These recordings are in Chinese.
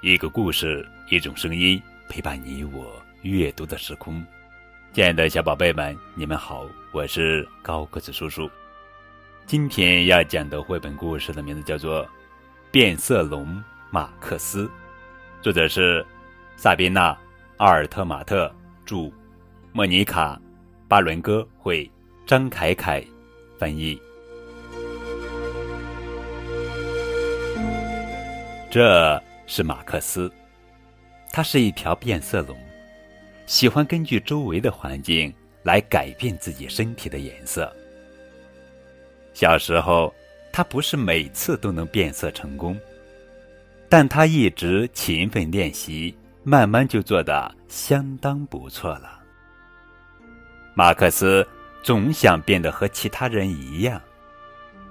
一个故事，一种声音，陪伴你我阅读的时空。亲爱的小宝贝们，你们好，我是高个子叔叔。今天要讲的绘本故事的名字叫做《变色龙马克思》，作者是萨宾娜·阿尔特马特，著，莫妮卡·巴伦戈绘，张凯凯翻译。这。是马克思，他是一条变色龙，喜欢根据周围的环境来改变自己身体的颜色。小时候，他不是每次都能变色成功，但他一直勤奋练习，慢慢就做得相当不错了。马克思总想变得和其他人一样，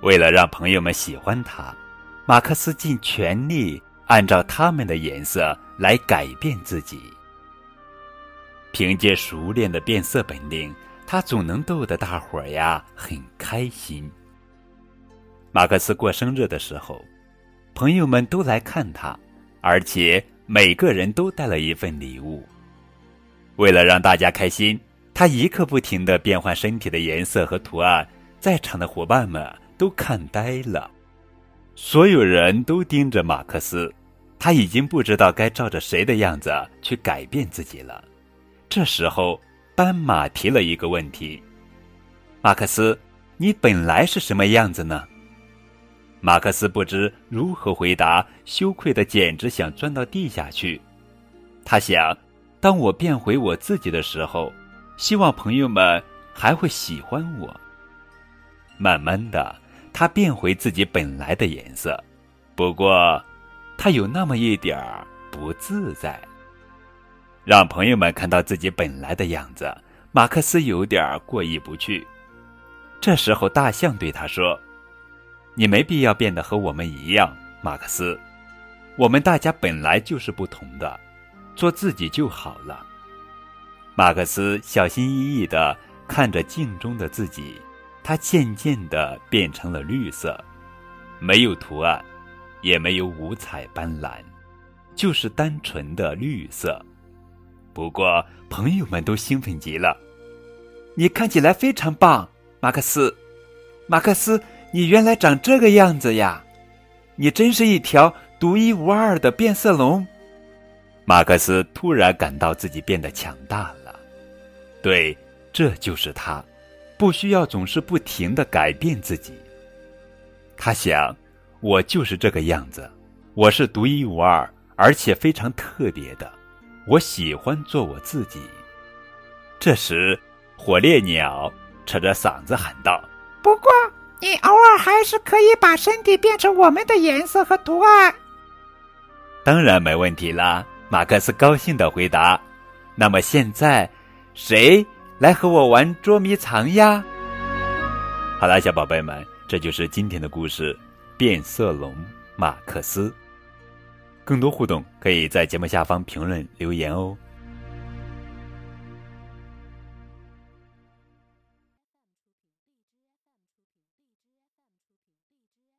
为了让朋友们喜欢他，马克思尽全力。按照他们的颜色来改变自己。凭借熟练的变色本领，他总能逗得大伙儿呀很开心。马克思过生日的时候，朋友们都来看他，而且每个人都带了一份礼物。为了让大家开心，他一刻不停的变换身体的颜色和图案，在场的伙伴们都看呆了，所有人都盯着马克思。他已经不知道该照着谁的样子去改变自己了。这时候，斑马提了一个问题：“马克思，你本来是什么样子呢？”马克思不知如何回答，羞愧的简直想钻到地下去。他想，当我变回我自己的时候，希望朋友们还会喜欢我。慢慢的，他变回自己本来的颜色，不过。他有那么一点儿不自在，让朋友们看到自己本来的样子，马克思有点过意不去。这时候，大象对他说：“你没必要变得和我们一样，马克思。我们大家本来就是不同的，做自己就好了。”马克思小心翼翼的看着镜中的自己，它渐渐的变成了绿色，没有图案。也没有五彩斑斓，就是单纯的绿色。不过朋友们都兴奋极了。你看起来非常棒，马克思。马克思，你原来长这个样子呀！你真是一条独一无二的变色龙。马克思突然感到自己变得强大了。对，这就是他，不需要总是不停的改变自己。他想。我就是这个样子，我是独一无二，而且非常特别的。我喜欢做我自己。这时，火烈鸟扯着嗓子喊道：“不过，你偶尔还是可以把身体变成我们的颜色和图案。”当然没问题啦，马克思高兴的回答。那么现在，谁来和我玩捉迷藏呀？好啦，小宝贝们，这就是今天的故事。变色龙马克思，更多互动可以在节目下方评论留言哦。